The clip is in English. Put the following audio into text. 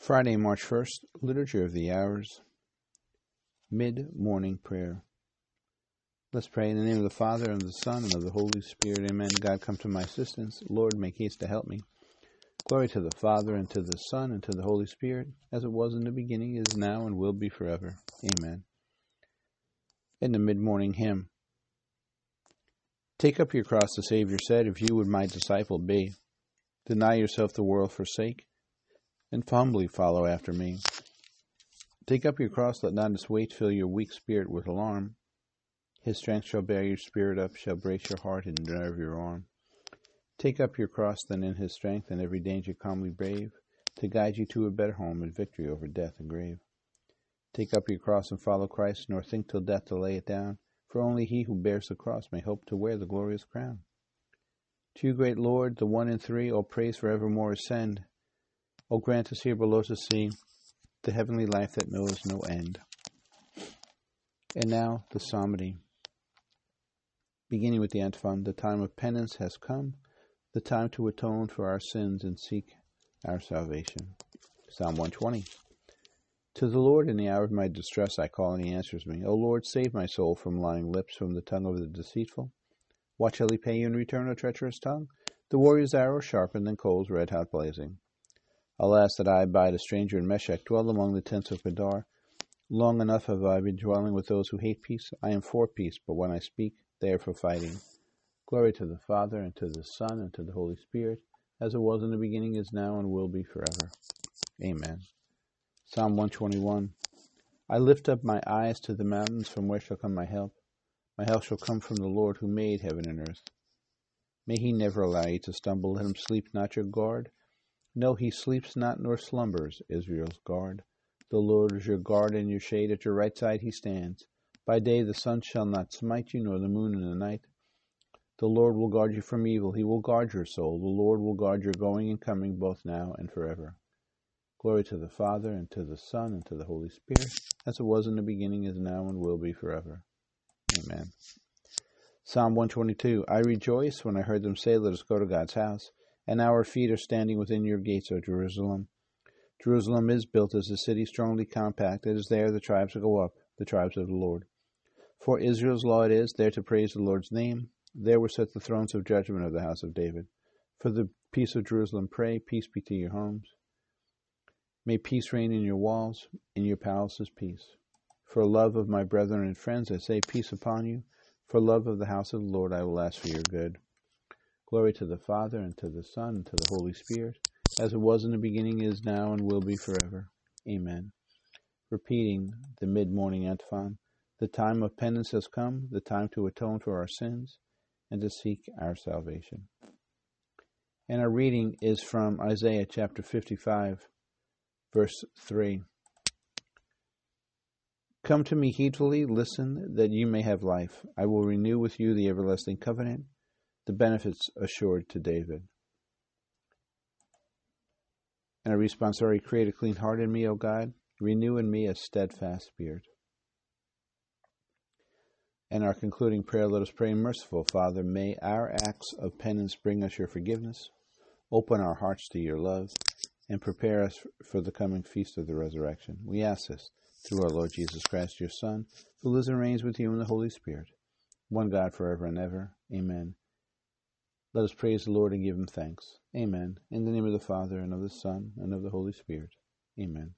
Friday, March 1st, Liturgy of the Hours, Mid Morning Prayer. Let's pray in the name of the Father, and of the Son, and of the Holy Spirit. Amen. God, come to my assistance. Lord, make haste to help me. Glory to the Father, and to the Son, and to the Holy Spirit, as it was in the beginning, is now, and will be forever. Amen. In the mid morning hymn Take up your cross, the Savior said, if you would my disciple be. Deny yourself the world forsake and humbly follow after me. Take up your cross, let not its weight fill your weak spirit with alarm. His strength shall bear your spirit up, shall brace your heart and nerve your arm. Take up your cross, then in his strength, and every danger calmly brave, to guide you to a better home and victory over death and grave. Take up your cross and follow Christ, nor think till death to lay it down, for only he who bears the cross may hope to wear the glorious crown. To you, great Lord, the one in three, all praise forevermore ascend. O grant us here below to see the heavenly life that knows no end. And now the psalmody. Beginning with the antiphon, the time of penance has come, the time to atone for our sins and seek our salvation. Psalm 120. To the Lord in the hour of my distress I call, and he answers me. O Lord, save my soul from lying lips, from the tongue of the deceitful. What shall he pay you in return, O treacherous tongue? The warrior's arrow sharpened and coals red hot blazing. Alas, that I abide a stranger in Meshech, dwell among the tents of Kedar. Long enough have I been dwelling with those who hate peace. I am for peace, but when I speak, they are for fighting. Glory to the Father, and to the Son, and to the Holy Spirit, as it was in the beginning, is now, and will be forever. Amen. Psalm 121 I lift up my eyes to the mountains, from where shall come my help? My help shall come from the Lord who made heaven and earth. May he never allow you to stumble. Let him sleep not your guard. No, he sleeps not nor slumbers, Israel's guard. The Lord is your guard and your shade. At your right side he stands. By day the sun shall not smite you, nor the moon in the night. The Lord will guard you from evil. He will guard your soul. The Lord will guard your going and coming both now and forever. Glory to the Father, and to the Son, and to the Holy Spirit, as it was in the beginning, is now, and will be forever. Amen. Psalm 122 I rejoiced when I heard them say, Let us go to God's house and our feet are standing within your gates, O Jerusalem. Jerusalem is built as a city strongly compact. It is there the tribes will go up, the tribes of the Lord. For Israel's law it is, there to praise the Lord's name. There were set the thrones of judgment of the house of David. For the peace of Jerusalem pray, peace be to your homes. May peace reign in your walls, in your palaces peace. For love of my brethren and friends, I say peace upon you. For love of the house of the Lord, I will ask for your good. Glory to the Father, and to the Son, and to the Holy Spirit, as it was in the beginning, is now, and will be forever. Amen. Repeating the mid morning antiphon The time of penance has come, the time to atone for our sins, and to seek our salvation. And our reading is from Isaiah chapter 55, verse 3. Come to me heedfully, listen, that you may have life. I will renew with you the everlasting covenant the benefits assured to David. And a responsory, create a clean heart in me, O God, renew in me a steadfast spirit. And our concluding prayer, let us pray, merciful Father, may our acts of penance bring us your forgiveness, open our hearts to your love, and prepare us for the coming feast of the resurrection. We ask this through our Lord Jesus Christ, your Son, who lives and reigns with you in the Holy Spirit, one God forever and ever. Amen. Let us praise the Lord and give him thanks. Amen. In the name of the Father, and of the Son, and of the Holy Spirit. Amen.